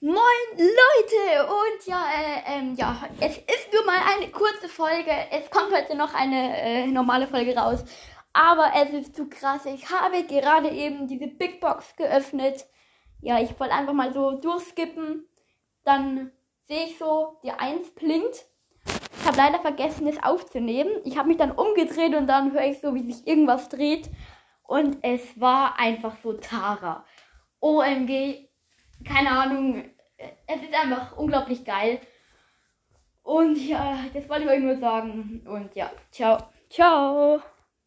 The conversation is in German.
Moin Leute und ja, äh, ähm, ja, es ist nur mal eine kurze Folge. Es kommt heute noch eine äh, normale Folge raus, aber es ist zu krass. Ich habe gerade eben diese Big Box geöffnet. Ja, ich wollte einfach mal so durchskippen. Dann sehe ich so, die 1 blinkt. Ich habe leider vergessen, es aufzunehmen. Ich habe mich dann umgedreht und dann höre ich so, wie sich irgendwas dreht. Und es war einfach so Tara. OMG, keine Ahnung, es ist einfach unglaublich geil. Und ja, das wollte ich euch nur sagen. Und ja, ciao. Ciao.